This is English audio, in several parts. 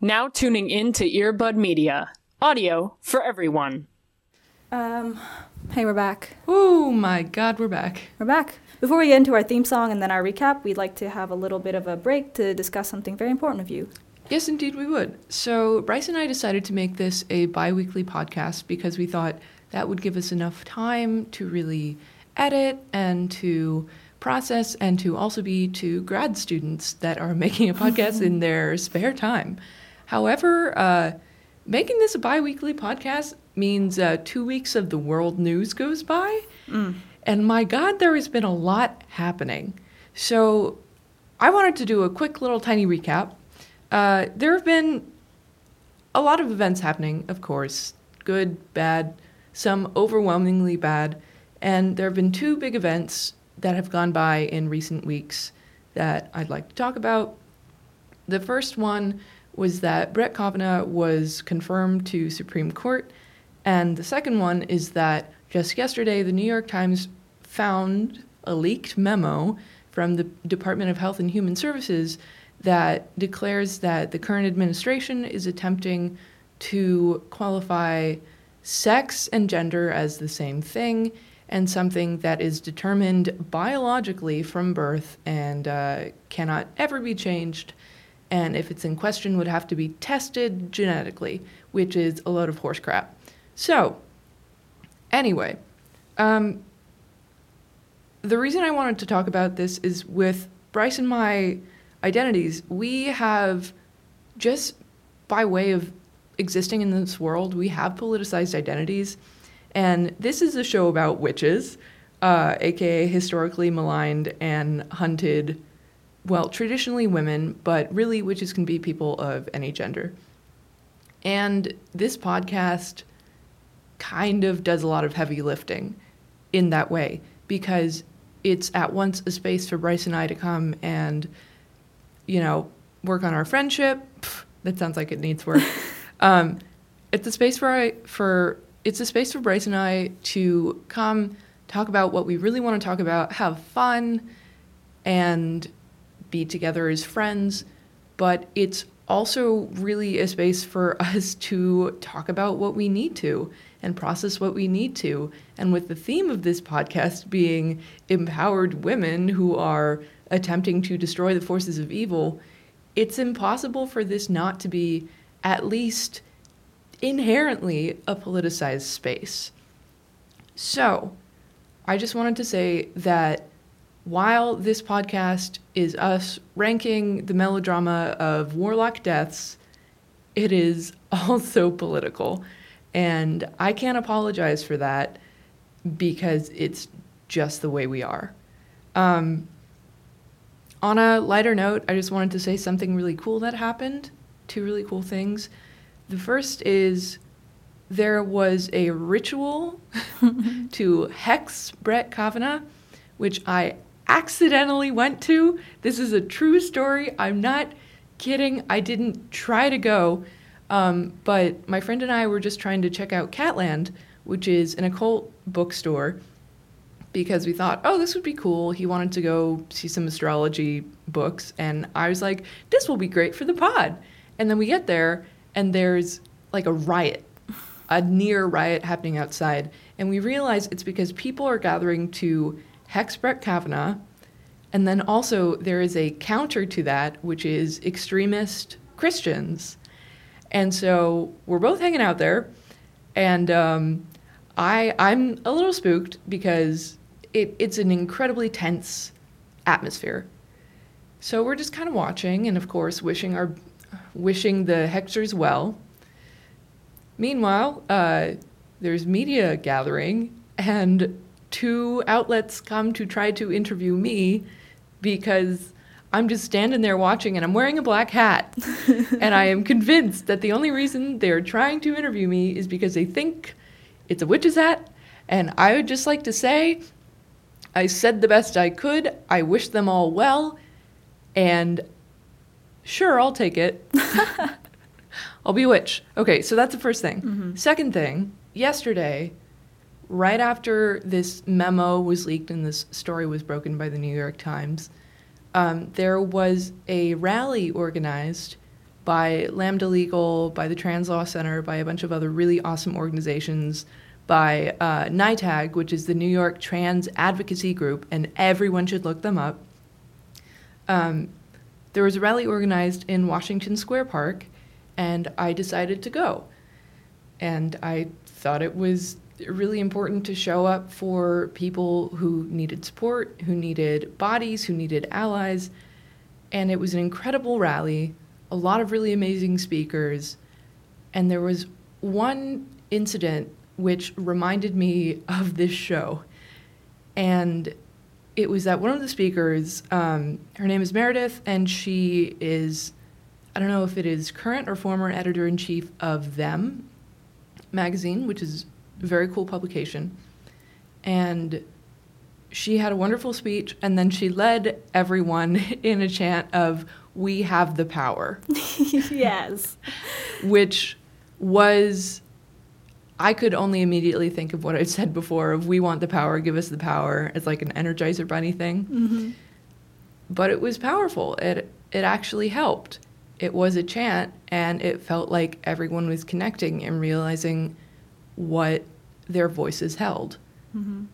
Now tuning in to Earbud Media. Audio for everyone. Um, hey, we're back. Oh my god, we're back. We're back. Before we get into our theme song and then our recap, we'd like to have a little bit of a break to discuss something very important with you. Yes, indeed, we would. So, Bryce and I decided to make this a bi weekly podcast because we thought that would give us enough time to really edit and to process and to also be to grad students that are making a podcast in their spare time. However, uh, making this a bi weekly podcast means uh, two weeks of the world news goes by. And my God, there has been a lot happening. So I wanted to do a quick little tiny recap. Uh, there have been a lot of events happening, of course, good, bad, some overwhelmingly bad. And there have been two big events that have gone by in recent weeks that I'd like to talk about. The first one was that Brett Kavanaugh was confirmed to Supreme Court. And the second one is that just yesterday, the New York Times found a leaked memo from the Department of Health and Human Services that declares that the current administration is attempting to qualify sex and gender as the same thing and something that is determined biologically from birth and uh, cannot ever be changed. And if it's in question, would have to be tested genetically, which is a load of horse crap. So, anyway, um, the reason I wanted to talk about this is with Bryce and my identities, we have just by way of existing in this world, we have politicized identities. And this is a show about witches, uh, aka historically maligned and hunted, well, traditionally women, but really witches can be people of any gender. And this podcast kind of does a lot of heavy lifting in that way because it's at once a space for Bryce and I to come and, you know, work on our friendship. Pff, that sounds like it needs work. um, it's a space for I for it's a space for Bryce and I to come talk about what we really want to talk about, have fun, and be together as friends. But it's also really a space for us to talk about what we need to and process what we need to. And with the theme of this podcast being empowered women who are attempting to destroy the forces of evil, it's impossible for this not to be at least inherently a politicized space. So, I just wanted to say that while this podcast is us ranking the melodrama of warlock deaths, it is also political. And I can't apologize for that because it's just the way we are. Um, on a lighter note, I just wanted to say something really cool that happened. Two really cool things. The first is there was a ritual to hex Brett Kavanaugh, which I accidentally went to. This is a true story. I'm not kidding. I didn't try to go, um, but my friend and I were just trying to check out Catland, which is an occult bookstore, because we thought, oh, this would be cool. He wanted to go see some astrology books, and I was like, this will be great for the pod. And then we get there, and there's like a riot, a near riot happening outside, and we realize it's because people are gathering to hex Brett Kavanaugh, and then also there is a counter to that, which is extremist Christians. And so we're both hanging out there, and um, I I'm a little spooked because it, it's an incredibly tense atmosphere. So we're just kind of watching, and of course, wishing our wishing the hexers well. Meanwhile, uh, there's media gathering, and two outlets come to try to interview me because I'm just standing there watching and I'm wearing a black hat. and I am convinced that the only reason they're trying to interview me is because they think it's a witch's hat. And I would just like to say, I said the best I could. I wish them all well. And sure, I'll take it. I'll be a witch. Okay, so that's the first thing. Mm-hmm. Second thing, yesterday, right after this memo was leaked and this story was broken by the New York Times, um, there was a rally organized by Lambda Legal, by the Trans Law Center, by a bunch of other really awesome organizations, by uh, NYTAG, which is the New York Trans Advocacy Group, and everyone should look them up. Um, there was a rally organized in Washington Square Park, and I decided to go. And I thought it was really important to show up for people who needed support, who needed bodies, who needed allies. And it was an incredible rally, a lot of really amazing speakers. And there was one incident which reminded me of this show. And it was that one of the speakers, um, her name is Meredith, and she is, I don't know if it is current or former editor in chief of Them magazine, which is very cool publication. And she had a wonderful speech, and then she led everyone in a chant of, We have the power, yes. which was I could only immediately think of what I'd said before of we want the power, give us the power It's like an energizer bunny thing. Mm-hmm. But it was powerful. It it actually helped. It was a chant and it felt like everyone was connecting and realizing what their voices held. Mm-hmm.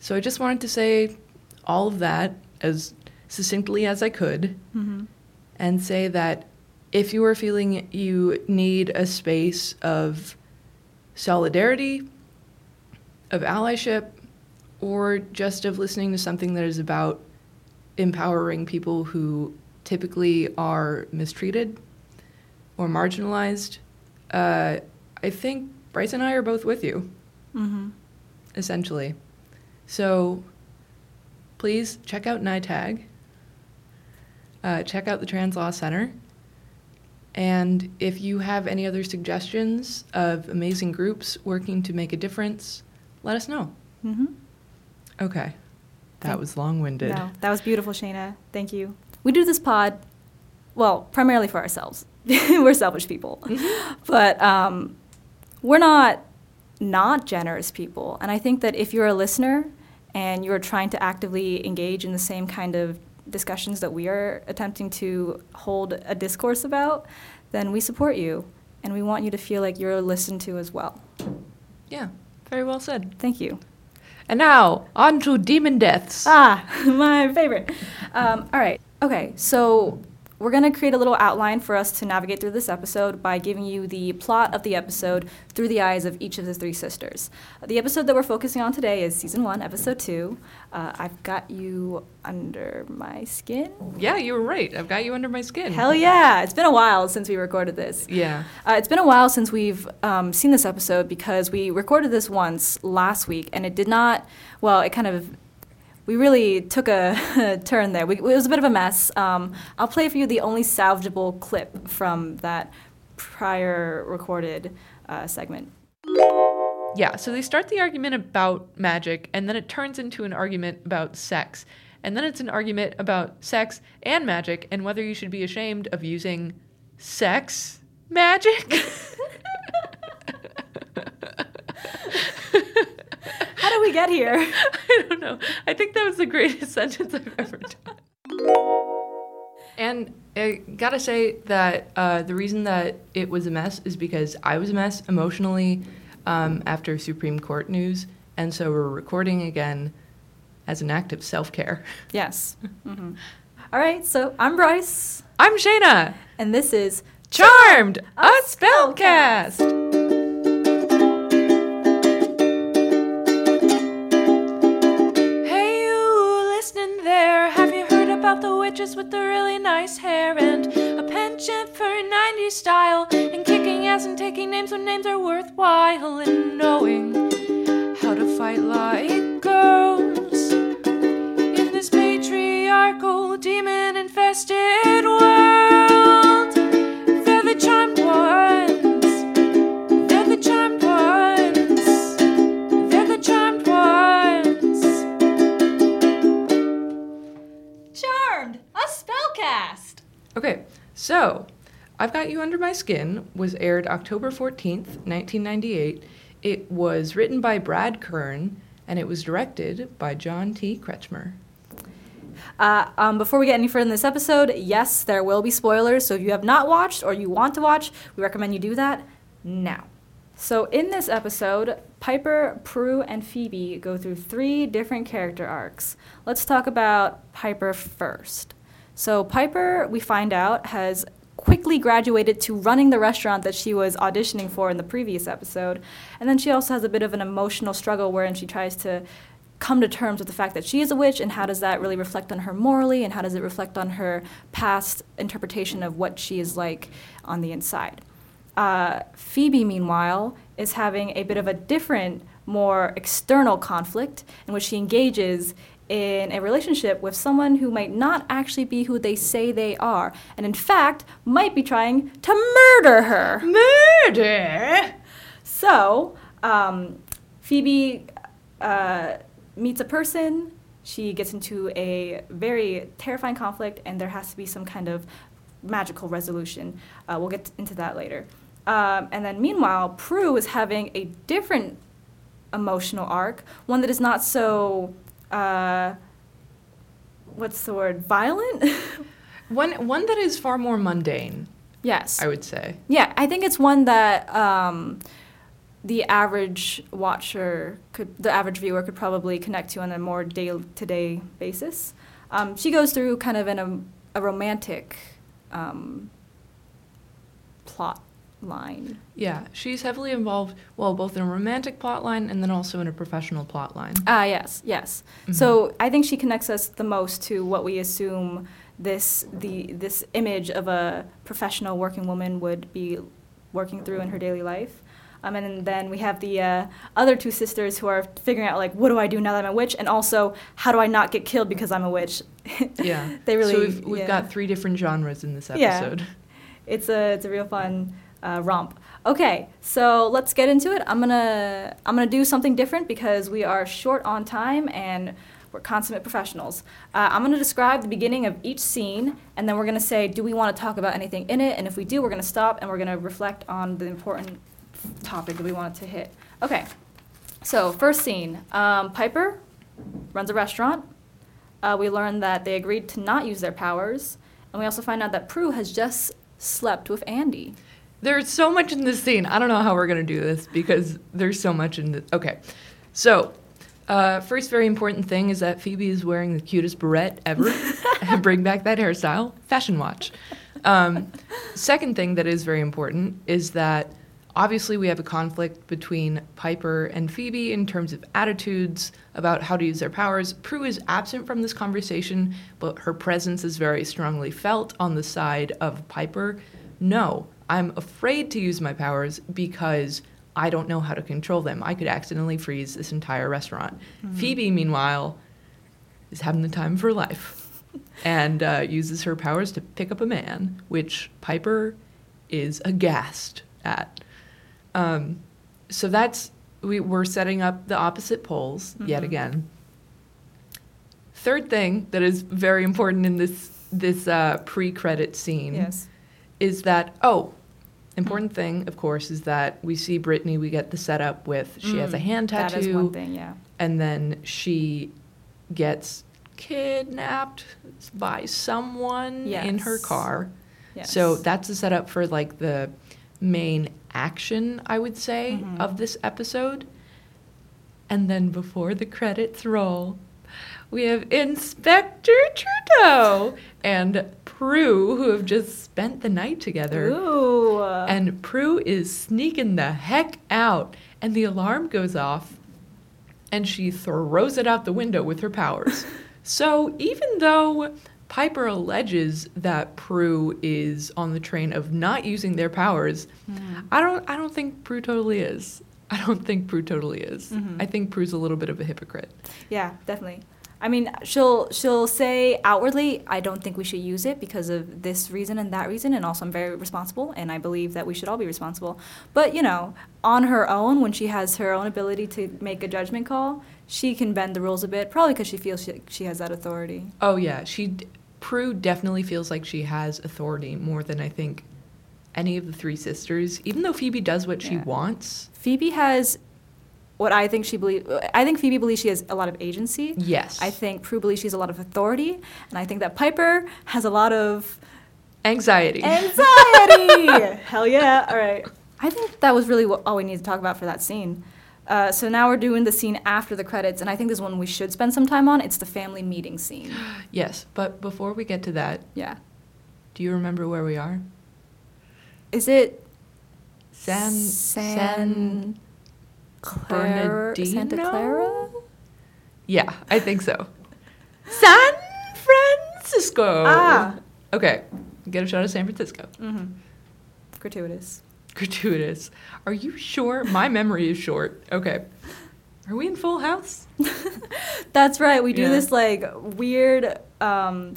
So I just wanted to say all of that as succinctly as I could Mm-hmm. and say that if you are feeling you need a space of solidarity, of allyship, or just of listening to something that is about empowering people who typically are mistreated or marginalized, uh, I think Bryce and I are both with you, Mm-hmm. essentially. So please check out NYTAG, uh, check out the Trans Law Center. And if you have any other suggestions of amazing groups working to make a difference, let us know. Mm-hmm. Okay. That Thank- was long winded. No, that was beautiful, Shayna. Thank you. We do this pod, well, primarily for ourselves. we're selfish people, but um, we're not not generous people. And I think that if you're a listener and you're trying to actively engage in the same kind of discussions that we are attempting to hold a discourse about, then we support you and we want you to feel like you're listened to as well. Yeah, very well said. Thank you. And now, on to demon deaths. Ah, my favorite. Um, all right. Okay, so we're going to create a little outline for us to navigate through this episode by giving you the plot of the episode through the eyes of each of the three sisters. The episode that we're focusing on today is season one, episode two. Uh, I've got you under my skin. Yeah, you were right. I've got you under my skin. Hell yeah! It's been a while since we recorded this. Yeah. Uh, it's been a while since we've um, seen this episode because we recorded this once last week and it did not, well, it kind of, we really took a turn there. We, it was a bit of a mess. Um, I'll play for you the only salvageable clip from that prior recorded uh, segment. Yeah, so they start the argument about magic, and then it turns into an argument about sex. And then it's an argument about sex and magic, and whether you should be ashamed of using sex magic. How did we get here? I don't know. I think that was the greatest sentence I've ever done. And I gotta say that uh, the reason that it was a mess is because I was a mess emotionally um, after Supreme Court news, and so we're recording again as an act of self care. yes. hmm All right, so I'm Bryce, I'm Shayna, and this is Charmed, a A spellcast. About the witches with the really nice hair and a penchant for 90s style and kicking ass and taking names when names are worthwhile and knowing how to fight like girls I've Got You Under My Skin was aired October 14th, 1998. It was written by Brad Kern and it was directed by John T. Kretchmer. Uh, um, before we get any further in this episode, yes, there will be spoilers. So if you have not watched or you want to watch, we recommend you do that now. So in this episode, Piper, Prue, and Phoebe go through three different character arcs. Let's talk about Piper first. So Piper, we find out, has quickly graduated to running the restaurant that she was auditioning for in the previous episode. And then she also has a bit of an emotional struggle wherein she tries to come to terms with the fact that she is a witch and how does that really reflect on her morally and how does it reflect on her past interpretation of what she is like on the inside. Uh, Phoebe, meanwhile, is having a bit of a different, more external conflict in which she engages in a relationship with someone who might not actually be who they say they are, and in fact might be trying to murder her. Murder? So, um, Phoebe uh, meets a person, she gets into a very terrifying conflict, and there has to be some kind of magical resolution. Uh, we'll get into that later. Um, and then, meanwhile, Prue is having a different emotional arc, one that is not so uh, what's the word? Violent? One one that is far more mundane, yes. I would say. Yeah, I think it's one that um, the average watcher could, the average viewer could probably connect to on a more day to day basis. Um, she goes through kind of in a, a romantic um, plot line. Yeah, she's heavily involved, well, both in a romantic plot line and then also in a professional plot line. Ah, yes, yes. So I think she connects us the most to what we assume this the this image of a professional working woman would be working through in her daily life. Um, and then we have the uh, other two sisters who are figuring out like, what do I do now that I'm a witch, and also how do I not get killed because I'm a witch. Yeah. they really. So we've, we've yeah. got three different genres in this episode. Yeah. episode. It's a it's a real fun uh, romp. Okay, so let's get into it. I'm gonna I'm gonna do something different because we are short on time and we're consummate professionals. Uh, I'm gonna describe the beginning of each scene, and then we're gonna say, do we want to talk about anything in it? And if we do, we're gonna stop and we're gonna reflect on the important topic that we wanted to hit. Okay, so first scene, um, Piper runs a restaurant. Uh, we learn that they agreed to not use their powers, and we also find out that Prue has just slept with Andy. There's so much in this scene. I don't know how we're going to do this because there's so much in this. Okay. So, uh, first very important thing is that Phoebe is wearing the cutest barrette ever. Bring back that hairstyle. Fashion watch. Um, second thing that is very important is that obviously we have a conflict between Piper and Phoebe in terms of attitudes about how to use their powers. Prue is absent from this conversation, but her presence is very strongly felt on the side of Piper. No, I'm afraid to use my powers because I don't know how to control them. I could accidentally freeze this entire restaurant. Phoebe, meanwhile, is having the time of her life and uh, uses her powers to pick up a man, which Piper is aghast at. Um, so that's we, we're setting up the opposite poles yet Mhm. again. Third thing that is very important in this this uh, pre-credit scene Yes. is that oh important thing of course is that we see brittany we get the setup with she has a Mm, hand tattoo That is one thing, yeah. and then she gets kidnapped by someone in her Yes. car Yes. so that's the setup for like the main action i would say Mhm. of this episode and then before the credits roll we have Inspector Trudeau and Prue, who have just spent the night together. Ooh. And Prue is sneaking the heck out, and the alarm goes off, and she throws it out the window with her powers. so even though Piper alleges that Prue is on the train of not using their powers, Mm. I don't. I don't think Prue totally is. I don't think Prue totally is. Mhm. I think Prue's a little bit of a hypocrite. Yeah, definitely. I mean, she'll she'll say outwardly, I don't think we should use it because of this reason and that reason, and also I'm very responsible, and I believe that we should all be responsible. But you know, on her own, when she has her own ability to make a judgment call, she can bend the rules a bit, probably because she feels she, she has that authority. Oh yeah, she Prue definitely feels like she has authority more than I think any of the three sisters. Even though Phoebe does what she wants. Phoebe has what I think she believes. I think Phoebe believes she has a lot of agency. Yes. I think Prue believes she has a lot of authority, and I think that Piper has a lot of Anxiety. anxiety. Hell yeah! All right. I think that was really what, all we need to talk about for that scene. Uh, so now we're doing the scene after the credits, and I think this one we should spend some time on. It's the family meeting scene. yes, but before we get to that, Yeah. do you remember where we are? Is it San San Clara, Santa Bernardino? Clara? Yeah, I think so. San Francisco. Ah. Okay, get a shot of San Francisco. Mm-hmm. Gratuitous. Gratuitous. Are you sure? My memory is short. Okay. Are we in Full House? That's right. We do Yeah. this like weird um,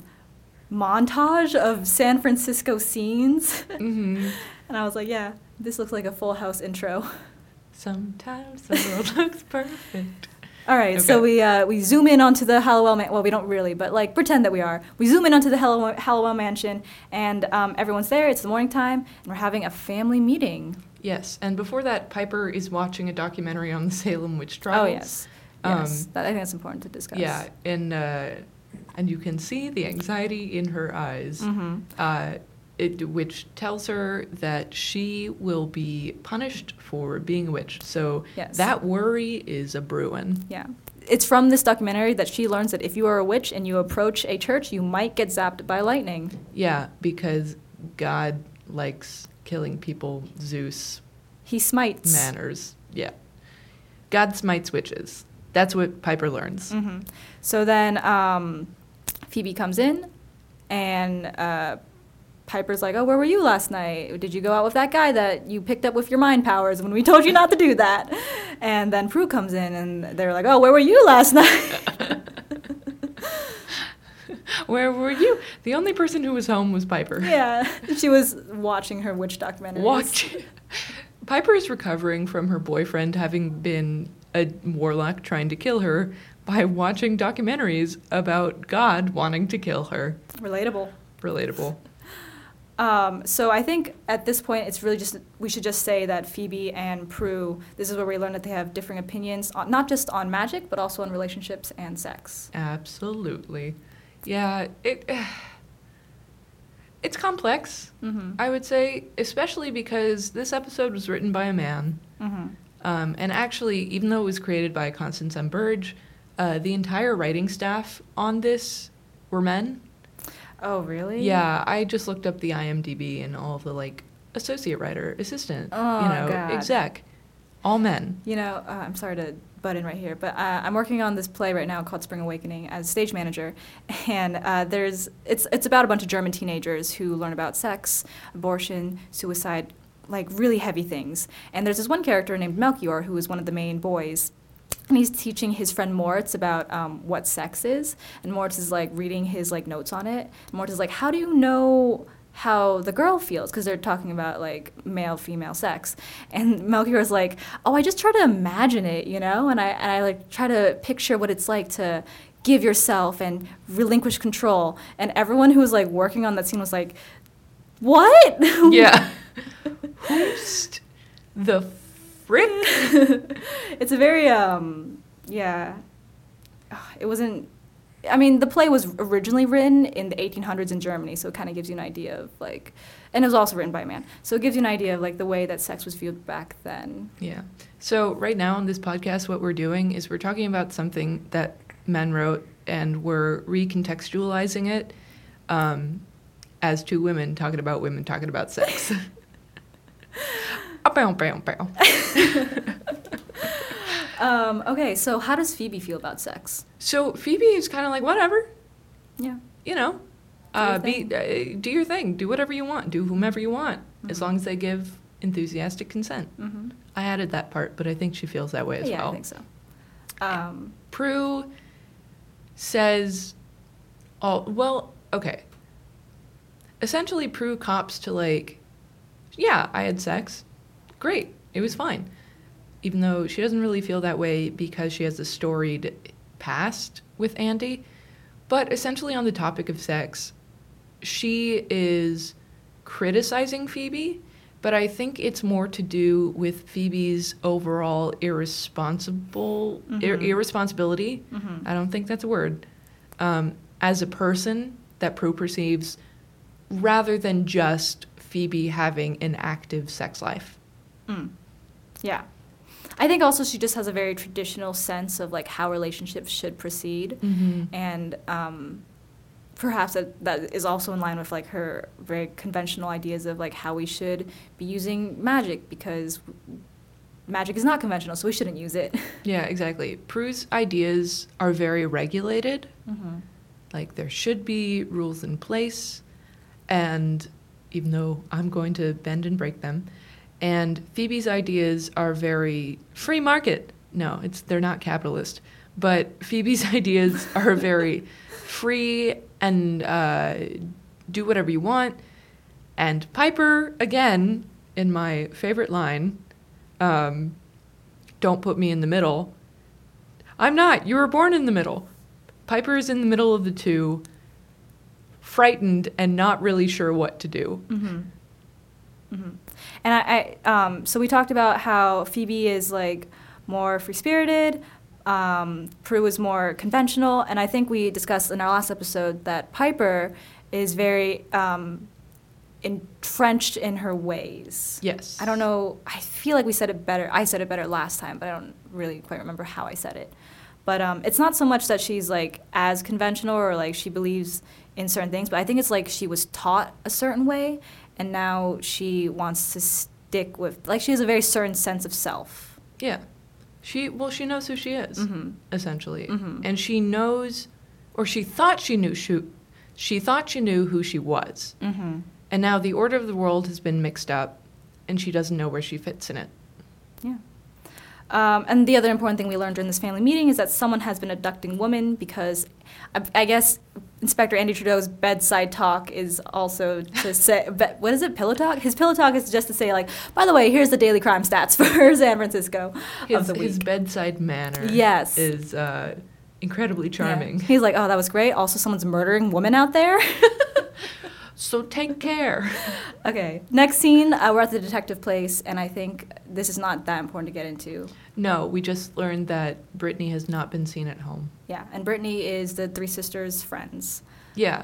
montage of San Francisco scenes, Mm-hmm. and I was like, yeah, this looks like a Full House intro. Sometimes the world looks perfect. All right, so we uh, we zoom in onto the Halliwell man. Well, we don't really, but like pretend that we are. We zoom in onto the Halliwell, Halliwell mansion, and um, everyone's there. It's the morning time, and we're having a family meeting. Yes, and before that, Piper is watching a documentary on the Salem witch trials. Oh yes, yes. Um, that, I think that's important to discuss. Yeah, and uh, and you can see the anxiety in her eyes, Mm-hmm. uh, it, which tells her that she will be punished for being a witch. So Yes. that worry is a brewing. Yeah. It's from this documentary that she learns that if you are a witch and you approach a church, you might get zapped by lightning. Yeah, because God likes killing people. Zeus He smites. manners. Yeah, God smites witches. That's what Piper learns. hmm So then um, Phoebe comes in, and uh, Piper's like, "Oh, where were you last night? Did you go out with that guy that you picked up with your mind powers when we told you not to do that?" And then Prue comes in, and they're like, "Oh, where were you last night?" Where were you? The only person who was home was Piper. yeah, she was watching her witch documentary. Watch. Piper is recovering from her boyfriend having been a warlock trying to kill her by watching documentaries about God wanting to kill her. Relatable. Relatable. Um, so I think at this point, it's really just we should just say that Phoebe and Prue. This is where we learn that they have differing opinions, on, not just on magic, but also on relationships and sex. Absolutely. Yeah, it it's complex, Mm-hmm. I would say, especially because this episode was written by a man. Mm-hmm. Um, and actually, even though it was created by Constance M. Burge, uh, the entire writing staff on this were men. Oh, really? Yeah, I just looked up the IMDb and all of the like associate writer, assistant, Oh, you know, God. exec, all men. You know, uh, I'm sorry to butt in right here, but uh, I'm working on this play right now called Spring Awakening as stage manager, and uh, there's it's it's about a bunch of German teenagers who learn about sex, abortion, suicide, like really heavy things. And there's this one character named Melchior who is one of the main boys. And he's teaching his friend Moritz about um, what sex is, and Moritz is like reading his like notes on it. And Moritz is like, "How do you know how the girl feels? Because they're talking about like male female sex. And melchior is like oh i just try to imagine it you know? And i and i like try to picture what it's like to give yourself and relinquish control. And everyone who was like working on that scene was like what? Yeah. Who's the frick? it's a very um yeah it wasn't i mean the play was originally written in the 1800s in germany so it kind of gives you an idea of like and it was also written by a man so it gives you an idea of like the way that sex was viewed back then Yeah. So right now on this podcast, what we're doing is we're talking about something that men wrote, and we're recontextualizing it um, as two women talking about women talking about sex. Bow, bow, bow. um, okay so how does phoebe feel about sex So Phoebe is kind of like whatever, yeah you know. Do your Uh, be uh, do your thing, do whatever you want, do whomever you want, as Mhm. long as they give enthusiastic consent. mm-hmm. I added that part, but I think she feels that way as yeah well. i think so um, Prue says, "Oh, well, okay." Essentially, Prue cops to like, "Yeah, I had sex. Great, it was fine." Even though she doesn't really feel that way because she has a storied past with Andy, but essentially on the topic of sex, she is criticizing Phoebe but I think it's more to do with Phoebe's overall irresponsible ir- Mhm. irresponsibility. Mhm. I don't think that's a word. Um, as a person that Prue perceives, rather than just Phoebe having an active sex life. Mm. Yeah. I think also she just has a very traditional sense of like how relationships should proceed. Mm-hmm. and um, perhaps that, that is also in line with like her very conventional ideas of like how we should be using magic because magic is not conventional so we shouldn't use it Yeah, exactly. Prue's ideas are very regulated. mm-hmm. Like there should be rules in place, and even though I'm going to bend and break them, and Phoebe's ideas are very free market. No, it's they're not capitalist, but Phoebe's ideas are very free and uh, do whatever you want. And Piper, again, in my favorite line, um, don't put me in the middle. I'm not. You were born in the middle. Piper is in the middle of the two, frightened and not really sure what to do. Mm-hmm. Mm-hmm. And I, I um, so we talked about how Phoebe is like more free spirited. Um, Prue is more conventional, and I think we discussed in our last episode that Piper is very um, entrenched in her ways. Yes. I don't know. I feel like we said it better. I said it better last time, but I don't really quite remember how I said it. But um, it's not so much that she's like as conventional or like she believes in certain things, but I think it's like she was taught a certain way, and now she wants to stick with like she has a very certain sense of self. Yeah. She well, she knows who she is Mm-hmm. essentially, Mhm. and she knows, or she thought she knew she, she thought she knew who she was, Mm-hmm. and now the order of the world has been mixed up, and she doesn't know where she fits in it. Yeah. Um, and the other important thing we learned during this family meeting is that someone has been abducting women because I, I guess Inspector Andy Trudeau's bedside talk is also to say, but what is it, pillow talk? His pillow talk is just to say, like, by the way, here's the daily crime stats for San Francisco His, his bedside manner Yes. is uh, incredibly Yeah. charming. He's like, oh, that was great. Also, someone's murdering women out there. So take care. okay. Next scene, uh, we're at the detective place, and I think this is not that important to get into. No, we just learned that Brittany has not been seen at home. Yeah, and Brittany is the three sisters' friends. Yeah.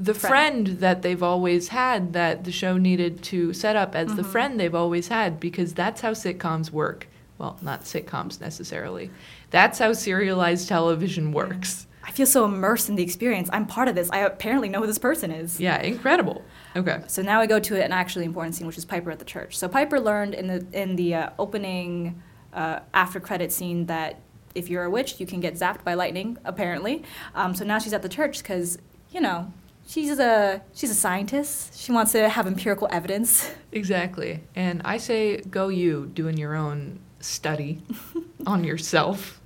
The Friend. friend. that they've always had that the show needed to set up as the Mhm. friend they've always had because that's how sitcoms work. Well, not sitcoms necessarily. That's how serialized television works. I feel so immersed in the experience. I'm part of this. I apparently know who this person is. Yeah, incredible. Okay. So now we go to an actually important scene, which is Piper at the church. So Piper learned in the in the uh, opening uh, after credit scene that if you're a witch, you can get zapped by lightning. Apparently, um, so now she's at the church because you know she's a she's a scientist. She wants to have empirical evidence. Exactly. And I say go you doing your own study on yourself.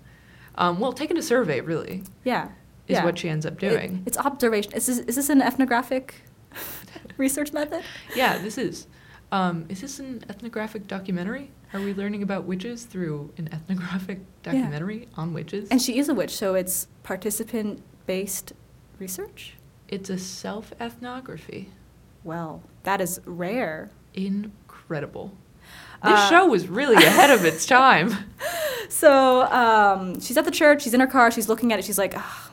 Um, well, taking a survey really Yeah, is Yeah. what she ends up doing. It- it's observation. Is this, is this an ethnographic research method? Yeah, this is. Um, is this an ethnographic documentary? Are we learning about witches through an ethnographic documentary on witches? And she is a witch, so it's participant based research. it's a self ethnography. Well, that is rare. Incredible. This Uh, show was really ahead of its time. So um, she's at the church. She's in her car. She's looking at it. She's like, "Ugh,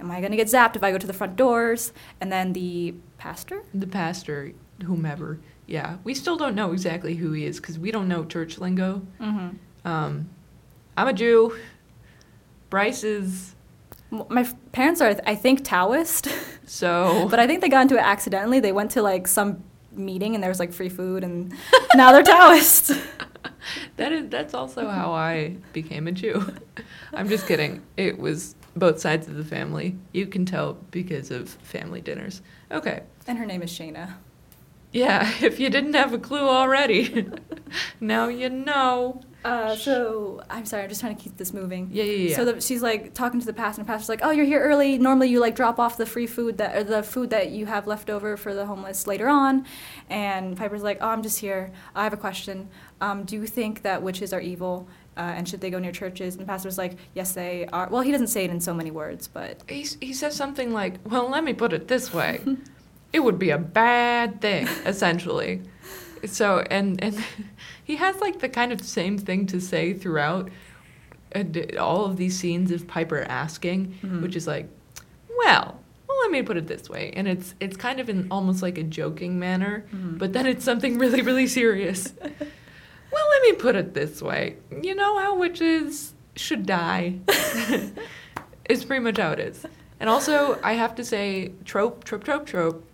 "Am I gonna get zapped if I go to the front doors?" And then the pastor. The pastor, whomever, yeah, we still don't know exactly who he is because we don't know church lingo. Mm-hmm. Um, I'm a Jew. Bryce is My f- parents are, I think, Taoist, so. but I think they got into it accidentally. They went to like some meeting and there was like free food, and now they're Taoist. That is that's also how I became a Jew. I'm just kidding. It was both sides of the family. You can tell because of family dinners. Okay. And her name is Shayna. Yeah, if you didn't have a clue already, now you know. Uh, so I'm sorry, I'm just trying to keep this moving. Yeah, yeah, yeah. So the, she's like talking to the pastor, and the pastor's like, "Oh, you're here early. Normally, you like drop off the free food that or the food that you have left over for the homeless later on." And Piper's like, "Oh, I'm just here. I have a question. Um, do you think that witches are evil, uh, and should they go near churches?" And the pastor's like, "Yes, they are." Well, he doesn't say it in so many words, but he, he says something like, well, let me put it this way. it would be a bad thing, essentially. so and and he has like the kind of same thing to say throughout uh, all of these scenes of Piper asking, which is like, well, well, let me put it this way, and it's it's kind of in almost like a joking manner, but then it's something really really serious. well, let me put it this way, you know how witches should die. it's pretty much how it is. And also, I have to say, trope, trope, trope, trope.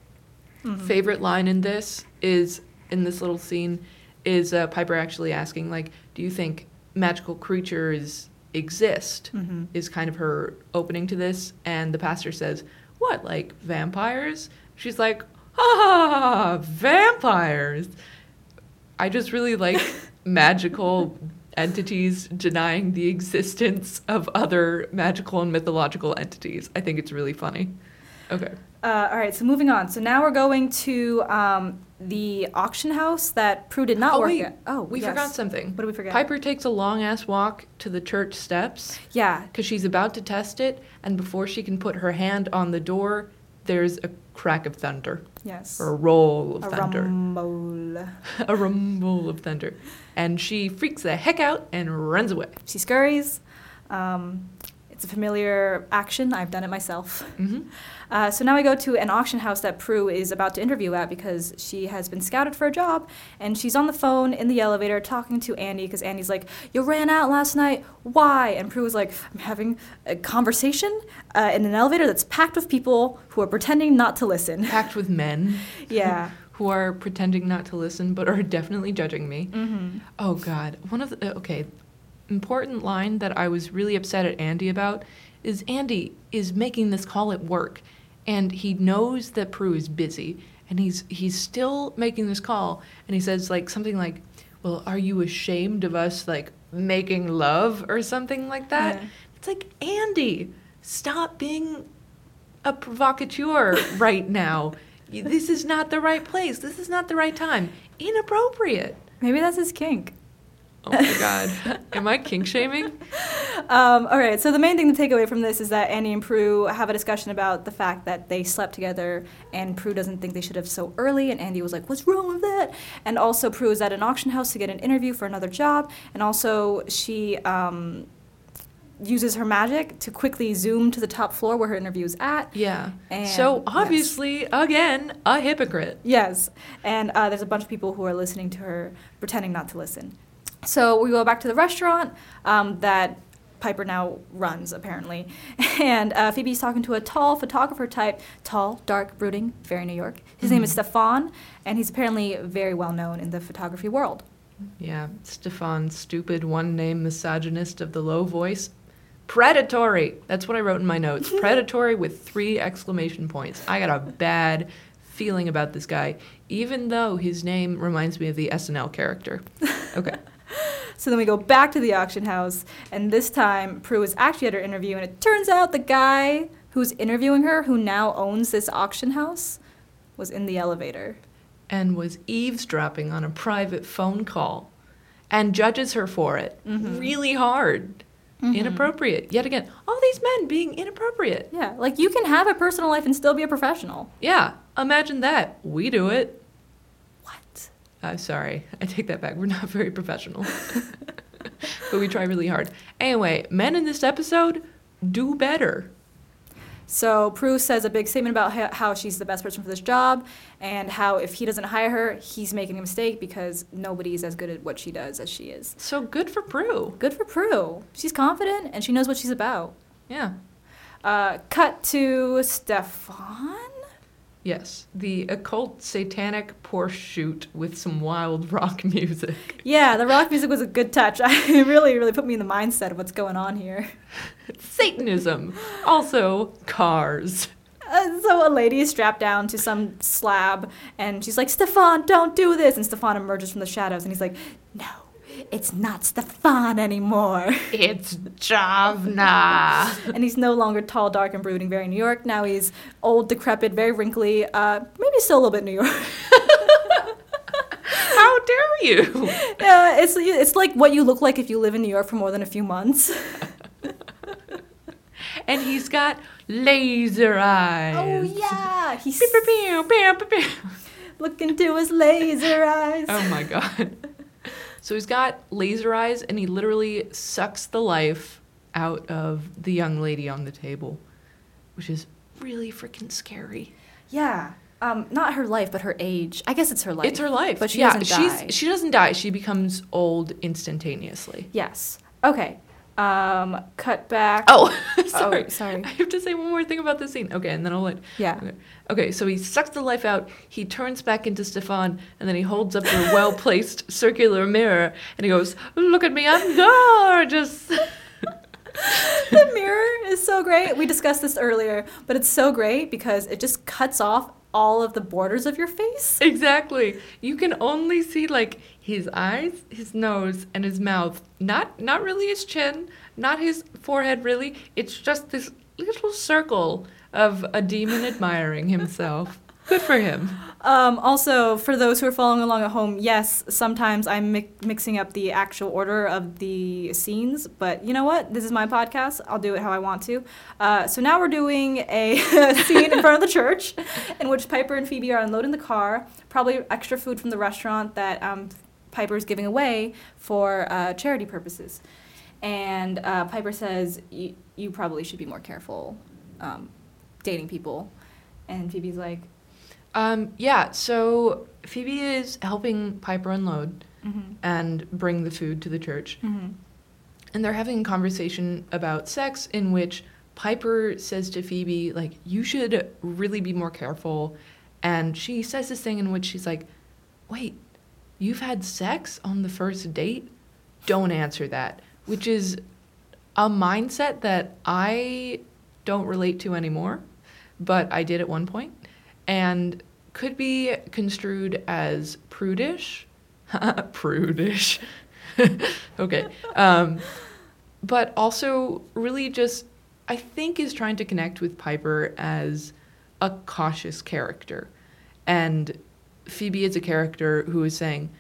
Favorite line in this is in this little scene is uh, Piper actually asking, like, "Do you think magical creatures exist?" Is kind of her opening to this, and the pastor says, "What, like vampires?" She's like, "Ah, vampires." I just really like magical entities denying the existence of other magical and mythological entities. I think it's really funny. Okay. Uh, all right, so moving on. So now we're going to um, the auction house that Prue did not oh work wait, at. Oh, we yes. forgot something. What did we forget? Piper takes a long ass walk to the church steps Yeah. because she's about to test it, and before she can put her hand on the door, there's a crack of thunder Yes. or a roll of a thunder, rumble. a rumble of thunder, and she freaks the heck out and runs away. She scurries. Um, it's a familiar action. I've done it myself. hmm Uh, so now we go to an auction house that Prue is about to interview at because she has been scouted for a job, and she's on the phone in the elevator talking to Andy because Andy's like, "You ran out last night. Why?" And Prue was like, "I'm having a conversation uh, in an elevator that's packed with people who are pretending not to listen." Packed with men. yeah. who are pretending not to listen but are definitely judging me. Mm-hmm. Oh God, one of the okay, important line that I was really upset at Andy about is Andy is making this call at work, and he knows that Prue is busy, and he's he's still making this call, and he says like something like, "Well, are you ashamed of us like making love or something like that?" Yeah. It's like Andy, stop being a provocateur right now. This is not the right place. This is not the right time. Inappropriate. Maybe that's his kink. Oh my god. Am I kink shaming? Um, all right, so the main thing to take away from this is that Andy and Prue have a discussion about the fact that they slept together, and Prue doesn't think they should have so early, and Andy was like, What's wrong with that? And also, Prue is at an auction house to get an interview for another job, and also, she um, uses her magic to quickly zoom to the top floor where her interview is at. Yeah. And- so yes. obviously, again, a hypocrite. Yes, and uh, there's a bunch of people who are listening to her, pretending not to listen. So we go back to the restaurant um, that Piper now runs, apparently. And uh, Phoebe's talking to a tall photographer type, tall, dark, brooding, very New York. His name is Stefan, and he's apparently very well known in the photography world. Yeah, Stefan, stupid one name misogynist of the low voice. Predatory. That's what I wrote in my notes. Predatory with three exclamation points. I got a bad feeling about this guy, even though his name reminds me of the SNL character. Okay. So then we go back to the auction house, and this time Prue is actually at her interview, and it turns out the guy who's interviewing her, who now owns this auction house, was in the elevator. and was eavesdropping on a private phone call and judges her for it mm-hmm. really hard. Mm-hmm. Inappropriate. Yet again, all these men being inappropriate. Yeah, like you can have a personal life and still be a professional. Yeah, imagine that. We do it. I'm sorry. I take that back. We're not very professional. but we try really hard. Anyway, men in this episode do better. So Prue says a big statement about how she's the best person for this job, and how if he doesn't hire her, he's making a mistake because nobody's as good at what she does as she is. So good for Prue. Good for Prue. She's confident and she knows what she's about. Yeah. Uh, cut to Stefan. Yes. The occult satanic Porsche shoot with some wild rock music. Yeah, the rock music was a good touch. it really, really put me in the mindset of what's going on here. Satanism. Also, cars. Uh, so a lady is strapped down to some slab, and she's like, Stefan, don't do this. And Stefan emerges from the shadows, and he's like, No, it's not Stefan anymore. It's Javna. and he's no longer tall, dark, and brooding, very New York. Now he's old, decrepit, very wrinkly, uh, maybe still a little bit New York. How dare you? yeah, it's, it's like what you look like if you live in New York for more than a few months. And he's got laser eyes. Oh, yeah. He's pew, pew, pew. Look into his laser eyes. Oh my god. So he's got laser eyes and he literally sucks the life out of the young lady on the table, which is really freaking scary. Yeah. Um, not her life, but her age. I guess it's her life. It's her life. But she yeah, doesn't die. she's she doesn't die. She becomes old instantaneously. Yes. Okay. Um, cut back. Oh, sorry. Oh, sorry. I have to say one more thing about this scene. Okay, and then I'll let. Yeah. Okay. okay, so he sucks the life out. He turns back into Stefan, and then he holds up a well placed circular mirror, and he goes, "Look at me, I'm gorgeous." the mirror is so great. We discussed this earlier, but it's so great because it just cuts off all of the borders of your face. exactly. You can only see like his eyes, his nose, and his mouth. Not not really his chin, not his forehead. Really, it's just this little circle of a demon admiring himself. Good for him. Um, also, for those who are following along at home, yes, sometimes I'm mi- mixing up the actual order of the scenes, but you know what? This is my podcast. I'll do it how I want to. Uh, so now we're doing a scene in front of the church in which Piper and Phoebe are unloading the car, probably extra food from the restaurant that um, Piper is giving away for uh, charity purposes. And uh, Piper says, You probably should be more careful um, dating people. And Phoebe's like, Um, yeah, so Phoebe is helping Piper unload mm-hmm, and bring the food to the church. mm-hmm. And they're having a conversation about sex in which Piper says to Phoebe, like, you should really be more careful. And she says this thing in which she's like, wait, you've had sex on the first date? Don't answer that. Which is a mindset that I don't relate to anymore, but I did at one point, and could be construed as prudish. prudish. okay. Um, but also really just I think is trying to connect with Piper as a cautious character. And Phoebe is a character who is saying,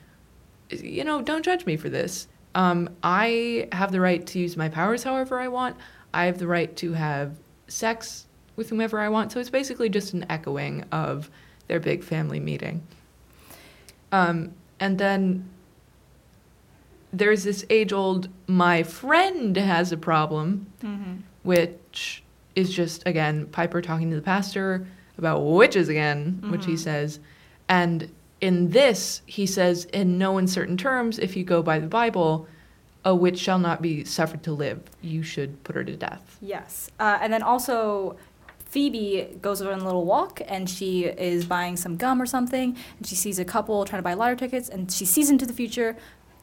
you know, don't judge me for this. Um, I have the right to use my powers however I want. I have the right to have sex with whomever I want. So it's basically just an echoing of their big family meeting. Um, and then there's this age old, my friend has a problem, Mm-hmm. which is just, again, Piper talking to the pastor about witches again, which he Mhm. says. And in this, he says, in no uncertain terms, if you go by the Bible, a witch shall not be suffered to live. You should put her to death. Yes. Uh, and then also, Phoebe goes on a little walk and she is buying some gum or something. And she sees a couple trying to buy lottery tickets and she sees into the future,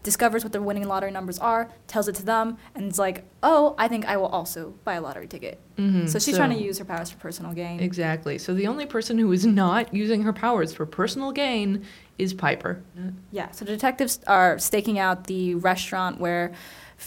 discovers what their winning lottery numbers are, tells it to them, and is like, oh, I think I will also buy a lottery ticket. Mhm, So she's trying to use her powers for personal gain. Exactly. So the only person who is not using her powers for personal gain is Piper. Yeah, so the detectives are staking out the restaurant where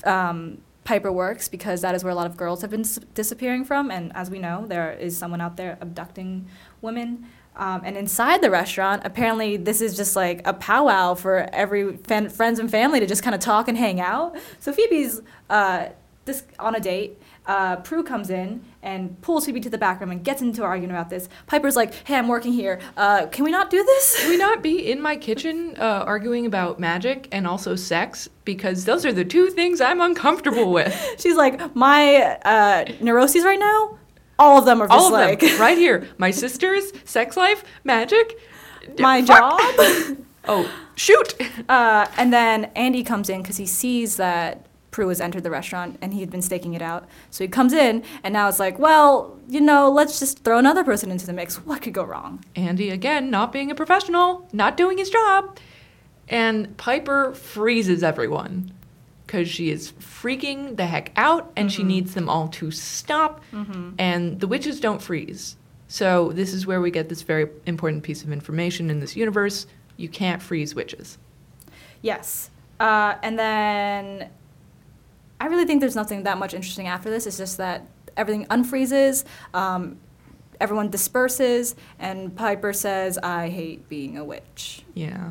um, Piper works because that is where a lot of girls have been dis- disappearing from. And as we know, there is someone out there abducting women. Um, and inside the restaurant, apparently, this is just like a powwow for every fan- friends and family to just kind of talk and hang out. So Phoebe's uh, this on a date. Uh, Prue comes in and pulls Phoebe to the back room and gets into an argument about this. Piper's like, "Hey, I'm working here. Uh, can we not do this?" Can we not be in my kitchen uh, arguing about magic and also sex? Because those are the two things I'm uncomfortable with. She's like, my uh, neuroses right now, all of them are just All of like, them, right here. My sisters, sex life, magic. my fuck. job. Oh, shoot! uh, and then Andy comes in because he sees that Prue has entered the restaurant and he had been staking it out. So he comes in, and now it's like, well, you know, let's just throw another person into the mix. What could go wrong? Andy, again, not being a professional, not doing his job. And Piper freezes everyone because she is freaking the heck out and she Mhm. needs them all to stop. Mm-hmm. And the witches don't freeze. So, this is where we get this very important piece of information in this universe. You can't freeze witches. Yes. Uh, and then I really think there's nothing that much interesting after this. It's just that everything unfreezes, um, everyone disperses, and Piper says, I hate being a witch. Yeah.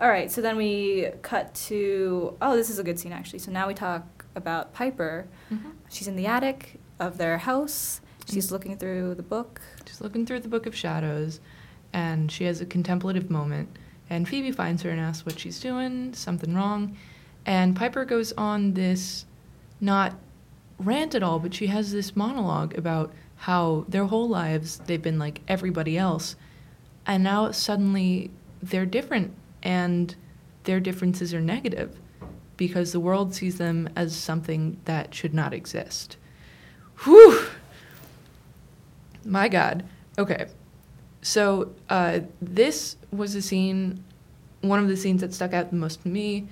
All right, so then we cut to oh, this is a good scene actually. So now we talk about Piper. She's in the attic of their house. She's looking through the book. She's looking through the Book of Shadows. and she has a contemplative moment. And Phoebe finds her and asks what she's doing, something wrong. And Piper goes on this not rant at all, but she has this monologue about how their whole lives they've been like everybody else. And now suddenly they're different and their differences are negative because the world sees them as something that should not exist. Whew! My God. Okay. So uh, this was a scene, one of the scenes that stuck out the most to me.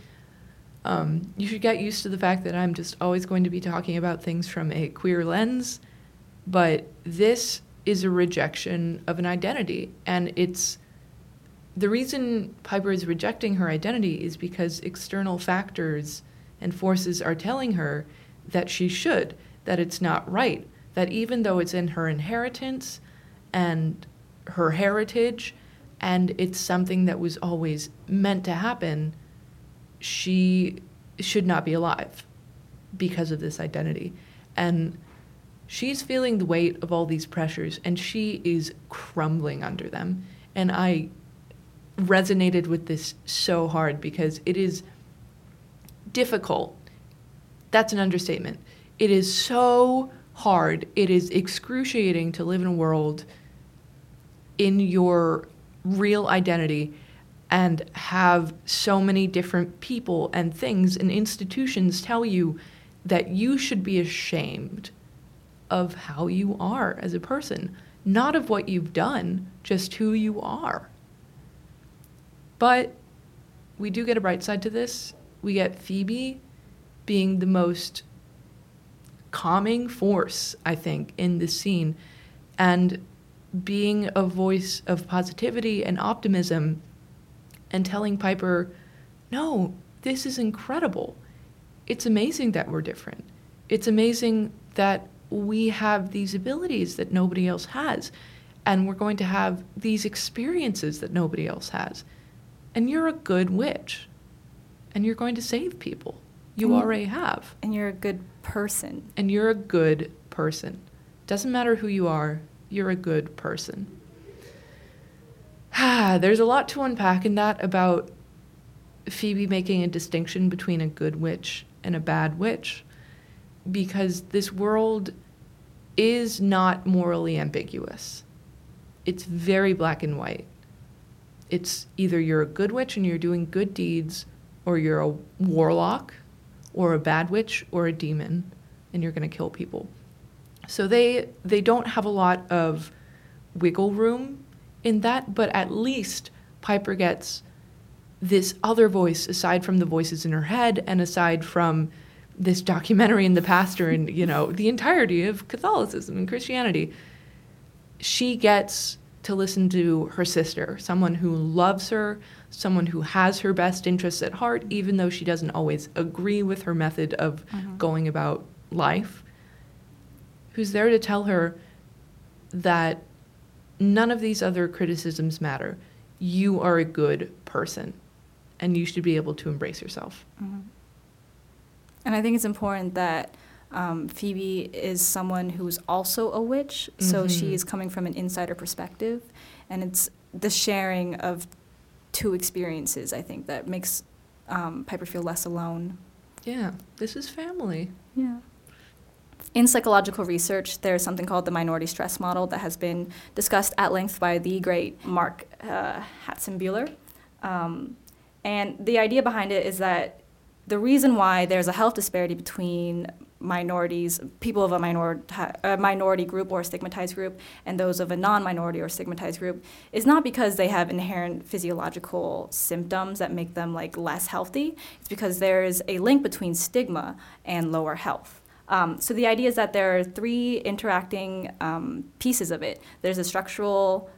Um, you should get used to the fact that I'm just always going to be talking about things from a queer lens, but this is a rejection of an identity, and it's the reason Piper is rejecting her identity is because external factors and forces are telling her that she should, that it's not right, that even though it's in her inheritance and her heritage, and it's something that was always meant to happen, she should not be alive because of this identity. And she's feeling the weight of all these pressures and she is crumbling under them. And I resonated with this so hard because it is difficult. That's an understatement. It is so hard. It is excruciating to live in a world in your real identity and have so many different people and things and institutions tell you that you should be ashamed of how you are as a person, not of what you've done, just who you are. But we do get a bright side to this. We get Phoebe being the most calming force, I think, in this scene and being a voice of positivity and optimism and telling Piper, no, this is incredible. It's amazing that we're different. It's amazing that we have these abilities that nobody else has. And we're going to have these experiences that nobody else has and you're a good witch and you're going to save people. You and already have. And you're a good person. And you're a good person. Doesn't matter who you are, you're a good person. There's a lot to unpack in that about Phoebe making a distinction between a good witch and a bad witch because this world is not morally ambiguous. It's very black and white it's either you're a good witch and you're doing good deeds, or you're a warlock, or a bad witch, or a demon, and you're going to kill people. So they they don't have a lot of wiggle room in that, but at least Piper gets this other voice aside from the voices in her head and aside from this documentary in the pastor and you know the entirety of Catholicism and Christianity. She gets to listen to her sister, someone who loves her, someone who has her best interests at heart, even though she doesn't always agree with her method of mm-hmm. going about life, who's there to tell her that none of these other criticisms matter. You are a good person, and you should be able to embrace yourself. Mm-hmm. And I think it's important that um, Phoebe is someone who's also a witch, mm-hmm. so she is coming from an insider perspective, and it's the sharing of two experiences. I think that makes um, Piper feel less alone. Yeah, this is family. Yeah. In psychological research, there's something called the minority stress model that has been discussed at length by the great Mark uh, Hatzenbuehler. Um, and the idea behind it is that the reason why there's a health disparity between minorities, people of a, minor, a minority group or stigmatized group, and those of a non minority or stigmatized group is not because they have inherent physiological symptoms that make them like less healthy. It's because there is a link between stigma and lower health. Um, so the idea is that there are three interacting um, pieces of it. There's a structural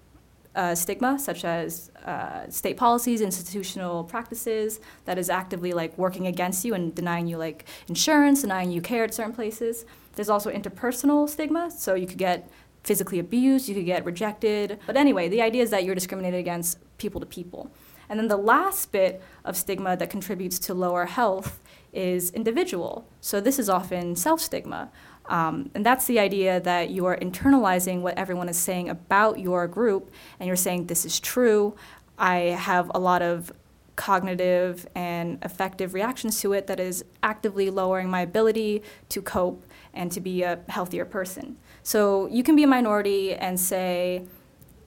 uh, stigma, such as uh, state policies, institutional practices, that is actively like working against you and denying you like insurance, denying you care at certain places. There's also interpersonal stigma, so you could get physically abused, you could get rejected. But anyway, the idea is that you're discriminated against people to people. And then the last bit of stigma that contributes to lower health is individual. So this is often self stigma. Um, and that's the idea that you are internalizing what everyone is saying about your group, and you're saying, This is true. I have a lot of cognitive and affective reactions to it that is actively lowering my ability to cope and to be a healthier person. So you can be a minority and say,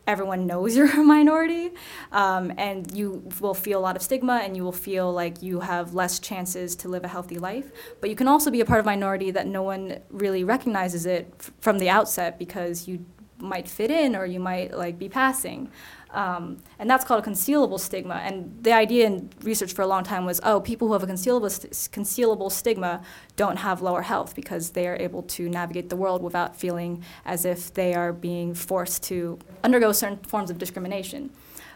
everyone knows you're a minority, um, and you will feel a lot of stigma, and you will feel like you have less chances to live a healthy life. But you can also be a part of minority that no one really recognizes it f- from the outset because you might fit in or you might like be passing. Um, and that's called a concealable stigma. And the idea in research for a long time was, oh, people who have a concealable, st- concealable stigma don't have lower health because they are able to navigate the world without feeling as if they are being forced to undergo certain forms of discrimination.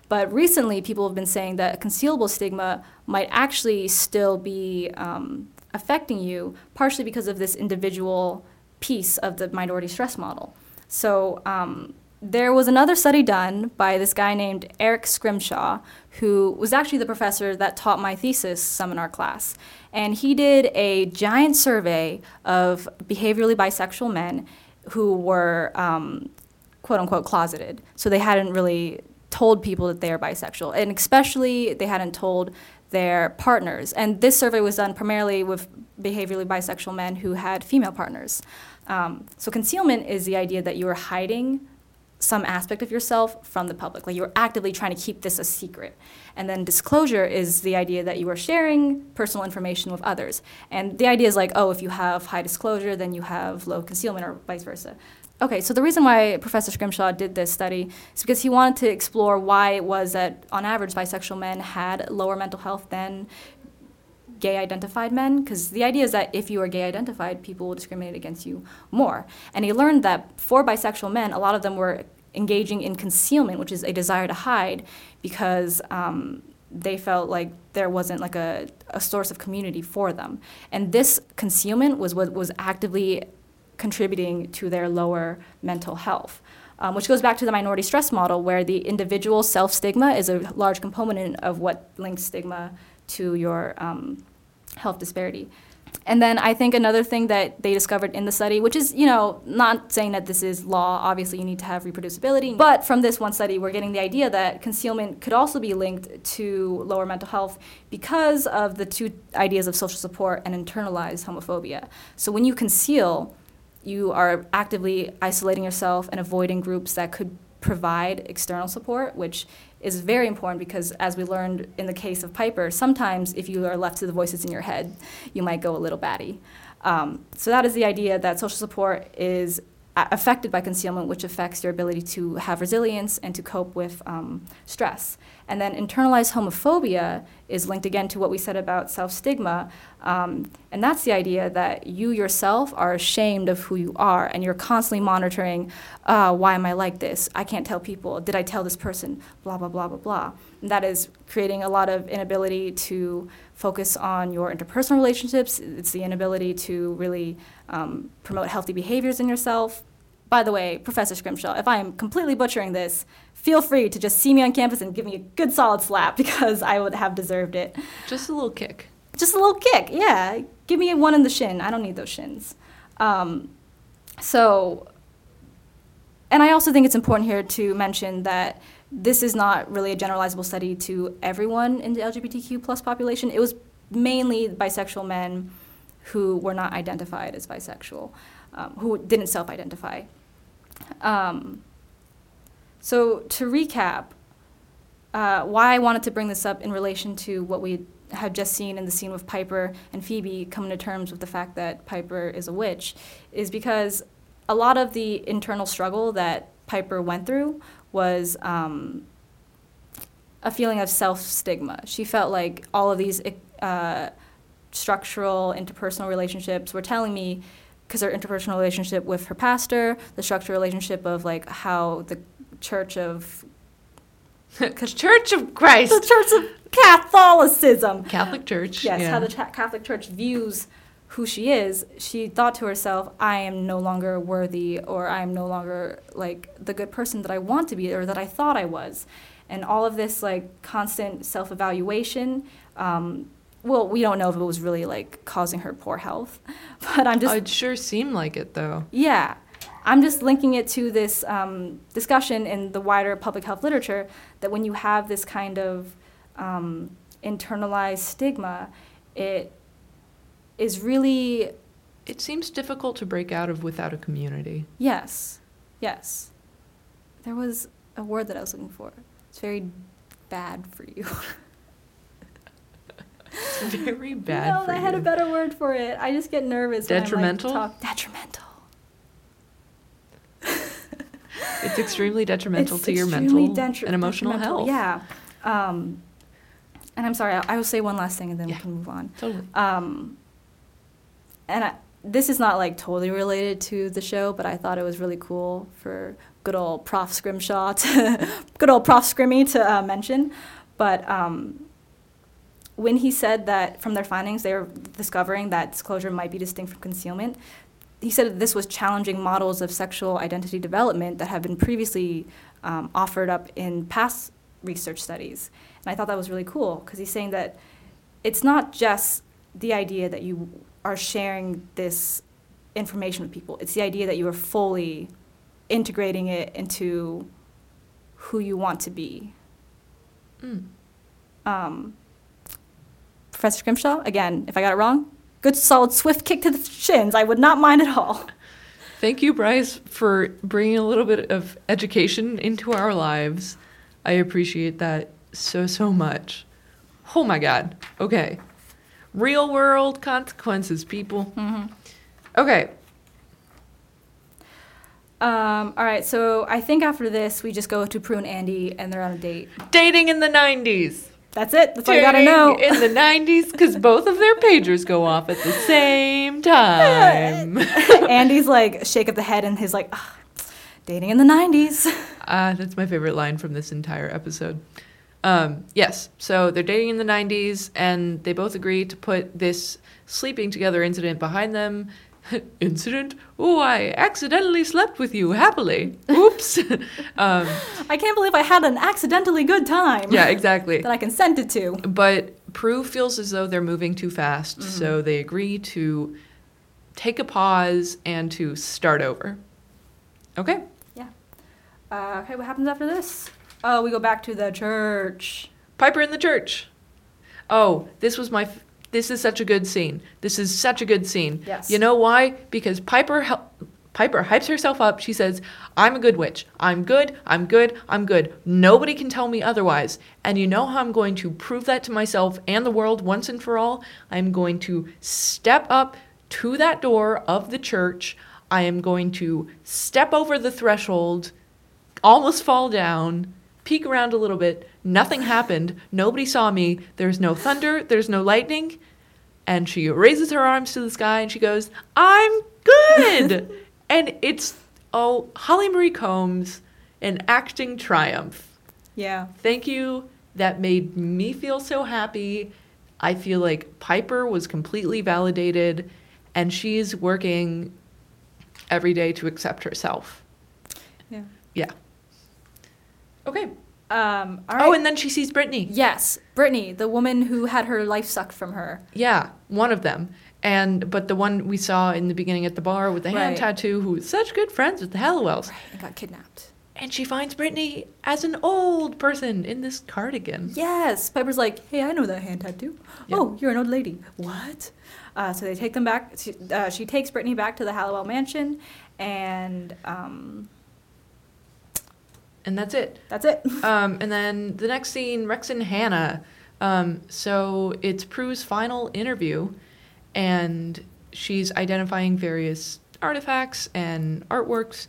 But recently, people have been saying that a concealable stigma might actually still be um, affecting you, partially because of this individual piece of the minority stress model. So, um, there was another study done by this guy named Eric Schrimshaw, who was actually the professor that taught my thesis seminar class. And he did a giant survey of behaviorally bisexual men who were um, quote unquote closeted. So they hadn't really told people that they are bisexual, and especially they hadn't told their partners. And this survey was done primarily with behaviorally bisexual men who had female partners. Um, so concealment is the idea that you are hiding some aspect of yourself from the public. Like you're actively trying to keep this a secret. And then disclosure is the idea that you are sharing personal information with others. And the idea is like, oh, if you have high disclosure, then you have low concealment, or vice versa. Okay, so the reason why Professor Schrimshaw did this study is because he wanted to explore why it was that, on average, bisexual men had lower mental health than gay identified men because the idea is that if you are gay identified people will discriminate against you more. And he learned that for bisexual men a lot of them were engaging in concealment which is a desire to hide because um, they felt like there wasn't like a, a source of community for them. And this concealment was what was actively contributing to their lower mental health um, which goes back to the minority stress model where the individual self stigma is a large component of what links stigma to your um, health disparity. And then I think another thing that they discovered in the study, which is, you know, not saying that this is law, obviously you need to have reproducibility, but from this one study, we're getting the idea that concealment could also be linked to lower mental health because of the two ideas of social support and internalized homophobia. So when you conceal, you are actively isolating yourself and avoiding groups that could provide external support, which is very important because, as we learned in the case of Piper, sometimes if you are left to the voices in your head, you might go a little batty. Um, so that is the idea that social support is affected by concealment, which affects your ability to have resilience and to cope with um, stress. And then internalized homophobia is linked again to what we said about self stigma. Um, and that's the idea that you yourself are ashamed of who you are and you're constantly monitoring uh, why am I like this? I can't tell people. Did I tell this person? Blah, blah, blah, blah, blah. And that is creating a lot of inability to focus on your interpersonal relationships. It's the inability to really um, promote healthy behaviors in yourself. By the way, Professor Schrimshaw, if I am completely butchering this, feel free to just see me on campus and give me a good solid slap because I would have deserved it. Just a little kick. Just a little kick, yeah. Give me one in the shin. I don't need those shins. Um, so, and I also think it's important here to mention that this is not really a generalizable study to everyone in the LGBTQ plus population. It was mainly bisexual men who were not identified as bisexual, um, who didn't self-identify. Um, so to recap, uh, why I wanted to bring this up in relation to what we have just seen in the scene with Piper and Phoebe coming to terms with the fact that Piper is a witch is because a lot of the internal struggle that Piper went through was um, a feeling of self stigma. She felt like all of these uh, structural interpersonal relationships were telling me because her interpersonal relationship with her pastor, the structural relationship of like how the Church of Church of Christ, the Church of Catholicism, Catholic Church. Yes, yeah. how the Catholic Church views who she is. She thought to herself, "I am no longer worthy, or I am no longer like the good person that I want to be, or that I thought I was." And all of this like constant self-evaluation um, well, we don't know if it was really like causing her poor health, but I'm just It sure seemed like it though. yeah, I'm just linking it to this um, discussion in the wider public health literature that when you have this kind of um, internalized stigma, it is really It seems difficult to break out of without a community. yes, yes. There was a word that I was looking for. It's very bad for you. It's very bad no, I had a better word for it. I just get nervous. Detrimental? When I'm, like, talk- detrimental. It's extremely detrimental It's to your mental detri- and emotional health. Yeah. Um, and I'm sorry, I, I will say one last thing and then Yeah. we can move on. Totally. Um, and I, this is not like totally related to the show, but I thought it was really cool for good old Prof Schrimshaw to, good old Prof Scrimmy to uh, mention. But um, when he said that from their findings, they were discovering that disclosure might be distinct from concealment, he said that this was challenging models of sexual identity development that have been previously um, offered up in past research studies. And I thought that was really cool because he's saying that it's not just the idea that you are sharing this information with people, it's the idea that you are fully integrating it into who you want to be. Mm. Um, Professor Schrimshaw, again, if I got it wrong, good solid swift kick to the shins. I would not mind at all. Thank you, Bryce, for bringing a little bit of education into our lives. I appreciate that so, so much. Oh my God. Okay. Real world consequences, people. Okay. Um, all right, so I think after this, we just go to Prue and Andy, and they're on a date. Dating in the 90s. That's it. That's all you gotta know. In the 90s, because both of their pagers go off at the same time. Andy's like shake of the head, and he's like, "Ah, dating in the '90s. Ah, that's my favorite line from this entire episode. Um, yes, so they're dating in the 90s, and they both agree to put this sleeping together incident behind them. incident? Oh, I accidentally slept with you happily. Oops. um, I can't believe I had an accidentally good time. yeah, exactly. That I consented to. But Prue feels as though they're moving too fast, Mm-hmm. so they agree to take a pause and to start over. Okay. Yeah. Uh, okay, what happens after this? Oh, we go back to the church. Piper in the church. Oh, this was my. F- this is such a good scene. This is such a good scene. Yes. You know why? Because Piper. hel- Piper hypes herself up. She says, "I'm a good witch. I'm good. I'm good. I'm good. Nobody can tell me otherwise." And you know how I'm going to prove that to myself and the world once and for all? I'm going to step up to that door of the church. I am going to step over the threshold almost fall down, peek around a little bit. Nothing happened. Nobody saw me. There's no thunder. There's no lightning. And she raises her arms to the sky and she goes, I'm good. and it's, oh, Holly Marie Combs, an acting triumph. Yeah. Thank you. That made me feel so happy. I feel like Piper was completely validated and she's working every day to accept herself. Yeah. Yeah. Okay. Um, right. Oh, and then she sees Brittany. yes, Brittany, the woman who had her life sucked from her. Yeah, one of them. And but the one we saw in the beginning at the bar with the hand Right. tattoo, who is such good friends with the Halliwells, and got kidnapped. and she finds Brittany as an old person in this cardigan. Yes. Piper's like, hey, I know that hand tattoo. Yeah. Oh, you're an old lady. What? Uh, so they take them back. She, uh, she takes Brittany back to the Halliwell mansion, and um, And that's it. that's it. Um, and then the next scene, Rex and Hannah. Um, so it's Prue's final interview, and she's identifying various artifacts and artworks,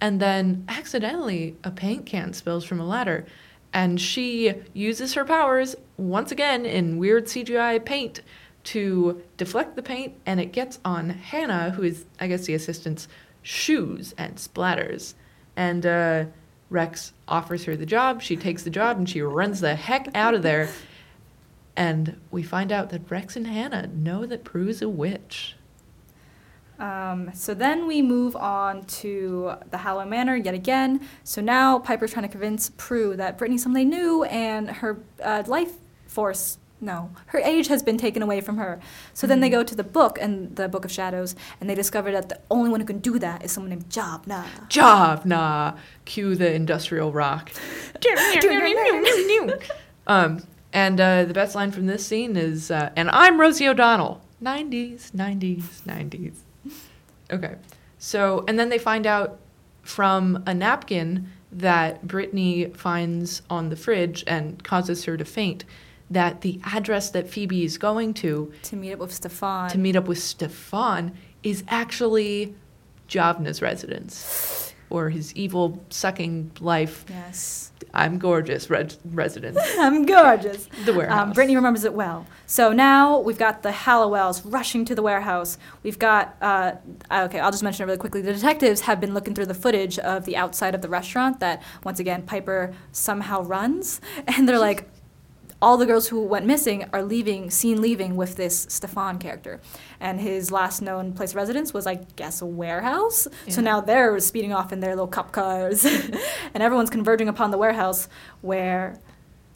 and then accidentally a paint can spills from a ladder, and she uses her powers once again in weird CGI paint to deflect the paint, and it gets on Hannah, who is I guess the assistant's shoes, and splatters, and. Uh, Rex offers her the job. She takes the job and she runs the heck out of there. And we find out that Rex and Hannah know that Prue's a witch. Um, so then we move on to the Halliwell Manor yet again. So now Piper's trying to convince Prue that Brittany's somebody new and her uh, life force No, her age has been taken away from her. So then they go to the book and the Book of Shadows, and they discover that the only one who can do that is someone named Javna. Job, nah. Cue the industrial rock. um, and uh, the best line from this scene is, uh, and I'm Rosie O'Donnell. 90s, 90s, 90s. Okay. So, and then they find out from a napkin that Brittany finds on the fridge and causes her to faint that the address that Phoebe is going to To meet up with Stefan. to meet up with Stefan is actually Javna's residence or his evil sucking life. yes. I'm gorgeous red residence. I'm gorgeous. The warehouse. Um, Brittany remembers it well. So now we've got the Halliwells rushing to the warehouse. We've got, uh, okay, I'll just mention it really quickly. The detectives have been looking through the footage of the outside of the restaurant that, once again, Piper somehow runs. And they're like, all the girls who went missing are leaving, seen leaving with this Stefan character. And his last known place of residence was, I guess, a warehouse. So now they're speeding off in their little cop cars. and everyone's converging upon the warehouse where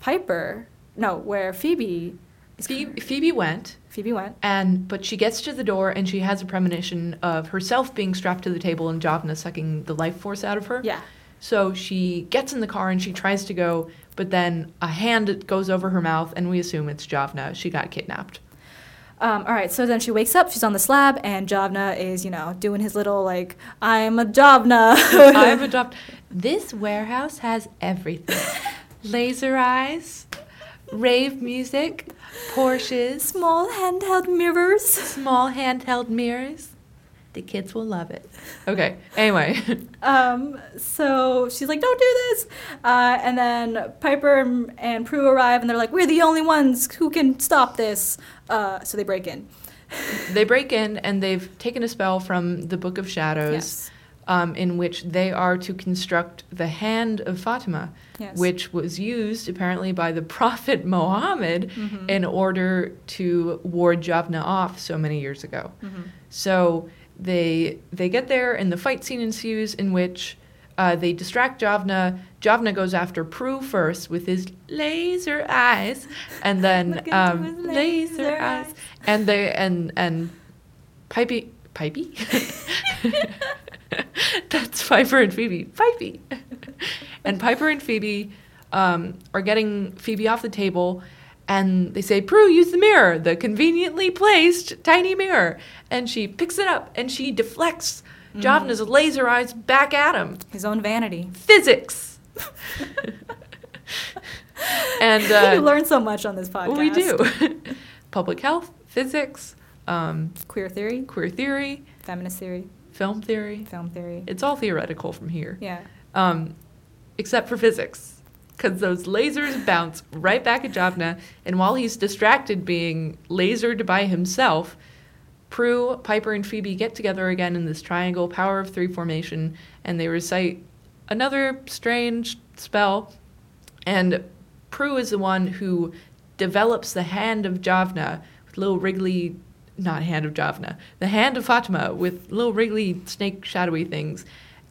Piper, no, where Phoebe is. Phoebe, Phoebe went Phoebe went. and but she gets to the door and she has a premonition of herself being strapped to the table and Javna sucking the life force out of her. Yeah. So she gets in the car and she tries to go, but then a hand goes over her mouth and we assume it's Javna. She got kidnapped. Um, all right, so then she wakes up, she's on the slab, and Javna is, you know, doing his little, like, I'm a Javna. I've adopted. This warehouse has everything laser eyes, rave music, Porsches, Small handheld mirrors. small handheld mirrors. The kids will love it. Okay, anyway. Um, so she's like, don't do this. Uh, and then Piper and, and Prue arrive, and they're like, we're the only ones who can stop this. Uh, so they break in. they break in and they've taken a spell from the Book of Shadows, Yes. um, in which they are to construct the hand of Fatima, Yes. which was used apparently by the Prophet Mohammed Mhm. in order to ward Javna off so many years ago. Mhm. So they they get there, and the fight scene ensues, in which uh, they distract Javna. Javna goes after Prue first with his laser eyes, and then um, laser, laser eyes, eyes. and they and and Pipey Pipey. That's Piper and Phoebe. Pipey. and Piper and Phoebe um, are getting Phoebe off the table, and they say, Prue, use the mirror, the conveniently placed tiny mirror. And she picks it up and she deflects Javna's laser eyes back at him. His own vanity. Physics. and we uh, learn so much on this podcast. we do. Public health, physics, um, Queer theory, queer theory, feminist theory, film theory. film theory. It's all theoretical from here. Yeah. um, except for physics, because those lasers bounce right back at Javna, and while he's distracted being lasered by himself, Prue, Piper, and Phoebe get together again in this triangle power of three formation, and they recite another strange spell. And Prue is the one who develops the hand of Javna with little wriggly, not hand of Javna, the hand of Fatima with little wriggly snake shadowy things,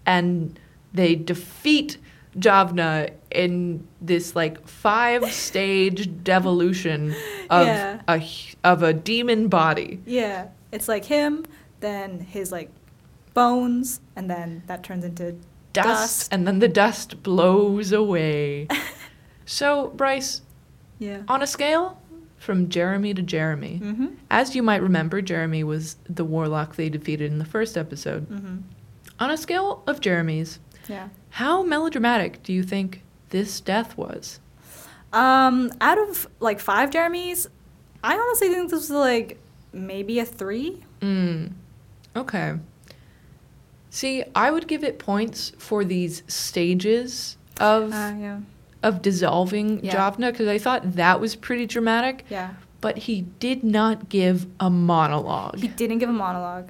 and they defeat Javna in this like five stage devolution of Yeah. a of a demon body. Yeah. It's like him, then his like bones, and then that turns into Dust, Dust. and then the dust blows away. so, Bryce, yeah. on a scale from Jeremy to Jeremy, Mm-hmm. as you might remember, Jeremy was the warlock they defeated in the first episode. Mm-hmm. On a scale of Jeremy's, Yeah. how melodramatic do you think this death was? Um, out of like five Jeremys, I honestly think this was like maybe a three. Mm. Okay. See, I would give it points for these stages of Uh, yeah. of dissolving Yeah. Javna because I thought that was pretty dramatic. Yeah. But he did not give a monologue. He didn't give a monologue.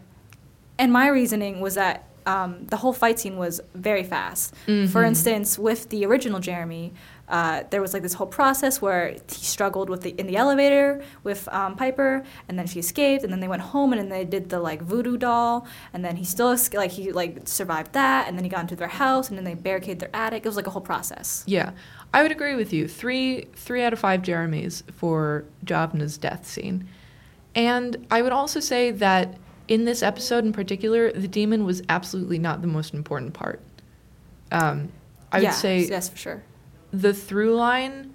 And my reasoning was that um, the whole fight scene was very fast. For Mhm. instance, with the original Jeremy, uh, there was like this whole process where he struggled with the in the elevator with um, Piper, and then she escaped, and then they went home and then they did the like voodoo doll, and then he still like he like survived that, and then he got into their house, and then they barricaded their attic. It was like a whole process. Yeah, I would agree with you. Three three out of five Jeremys for Javna's death scene, and I would also say that in this episode in particular, the demon was absolutely not the most important part. Um, I yeah, would say yes for sure. the through line,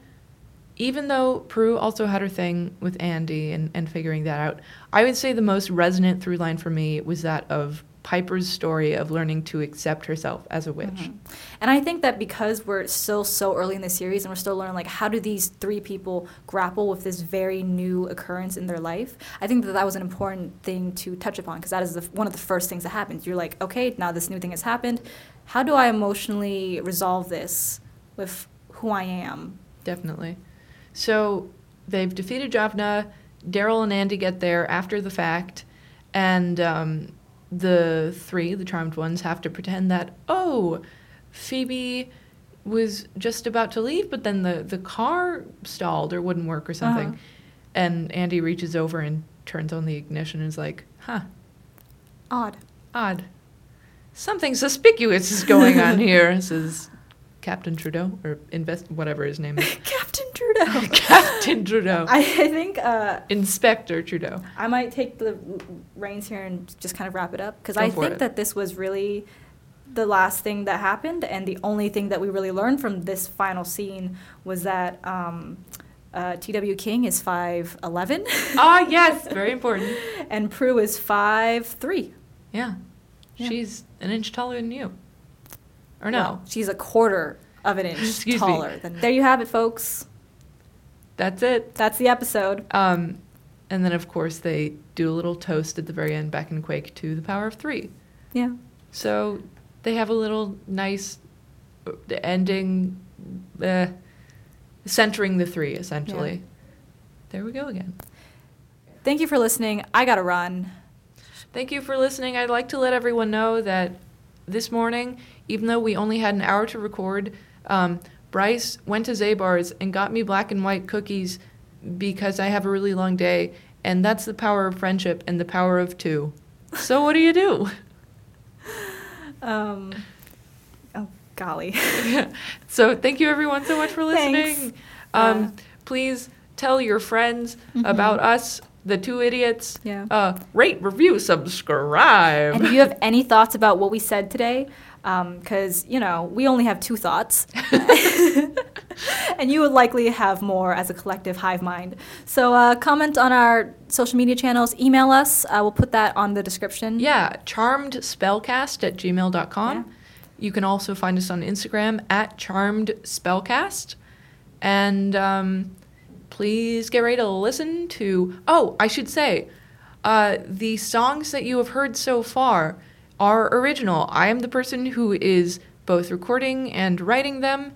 even though Prue also had her thing with Andy and, and figuring that out, I would say the most resonant through line for me was that of Piper's story of learning to accept herself as a witch. Mhm. And I think that because we're still so early in the series and we're still learning like how do these three people grapple with this very new occurrence in their life, I think that that was an important thing to touch upon because that is the, one of the first things that happens. You're like, okay, now this new thing has happened. How do I emotionally resolve this with who I am? Definitely. So they've defeated Javna. Darryl and Andy get there after the fact, and um, the three, the charmed ones, have to pretend that oh, Phoebe was just about to leave, but then the the car stalled or wouldn't work or something, Uh-huh. and Andy reaches over and turns on the ignition and is like, huh, Odd. odd. Something suspicious is going on here, says Captain Trudeau, or invest whatever his name is. Captain Trudeau. Captain Trudeau. I, I think uh, Inspector Trudeau. I might take the reins here and just kind of wrap it up because I think it. that this was really the last thing that happened, and the only thing that we really learned from this final scene was that um, uh, T.W. King is five eleven, Ah, yes, very important. and Prue is five three. Yeah. Yeah. She's an inch taller than you. Or no. she's a quarter of an inch Excuse me. taller than. There you have it, folks. That's it. That's the episode. Um, and then, of course, they do a little toast at the very end, back in Quake, to the power of three. Yeah. So they have a little nice uh, ending, uh, centering the three, essentially. There we go again. Thank you for listening. I gotta run. Thank you for listening. I'd like to let everyone know that this morning, even though we only had an hour to record, um, Bryce went to Zabar's and got me black and white cookies because I have a really long day, and that's the power of friendship and the power of two. So what do you do? Um, oh golly. so thank you everyone so much for listening. Um, Uh, please tell your friends Mhm. about us, the two idiots. Yeah. Uh, rate, review, subscribe. And if you have any thoughts about what we said today, because, you know, we only have two thoughts. and you would likely have more as a collective hive mind. So uh, comment on our social media channels, email us. Uh, we'll put that on the description. Yeah, charmedspellcast at gmail.com. Yeah. You can also find us on Instagram at charmedspellcast. And um, please get ready to listen to. Oh, I should say, uh, the songs that you have heard so far are original. I am the person who is both recording and writing them,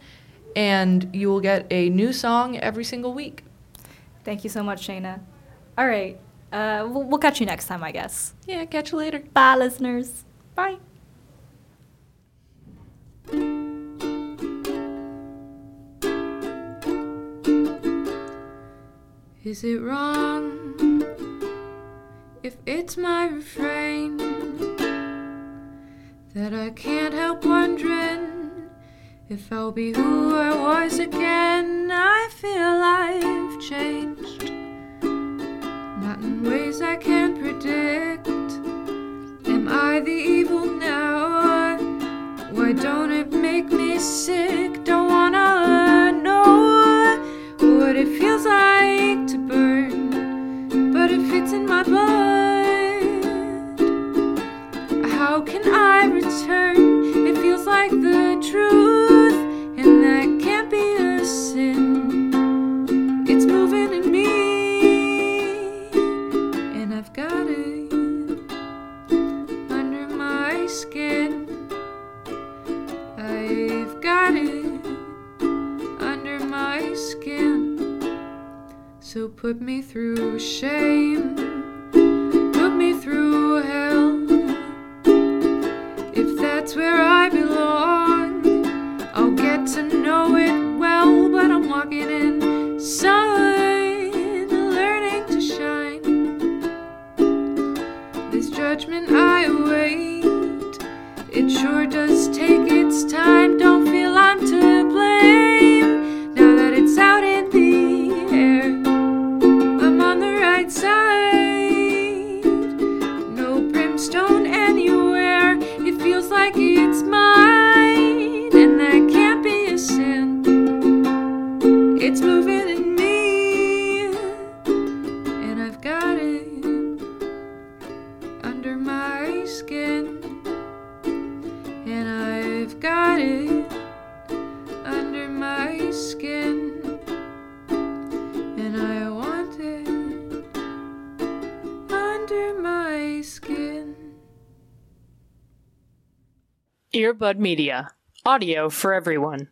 and you will get a new song every single week. Thank you so much, Shayna. All right. Uh, we'll, we'll catch you next time, I guess. Yeah, catch you later. Bye, listeners. Bye. Is it wrong if it's my refrain that I can't help wondering if I'll be who I was again? I feel I've changed, not in ways I can't predict. Earbud Media. Audio for everyone.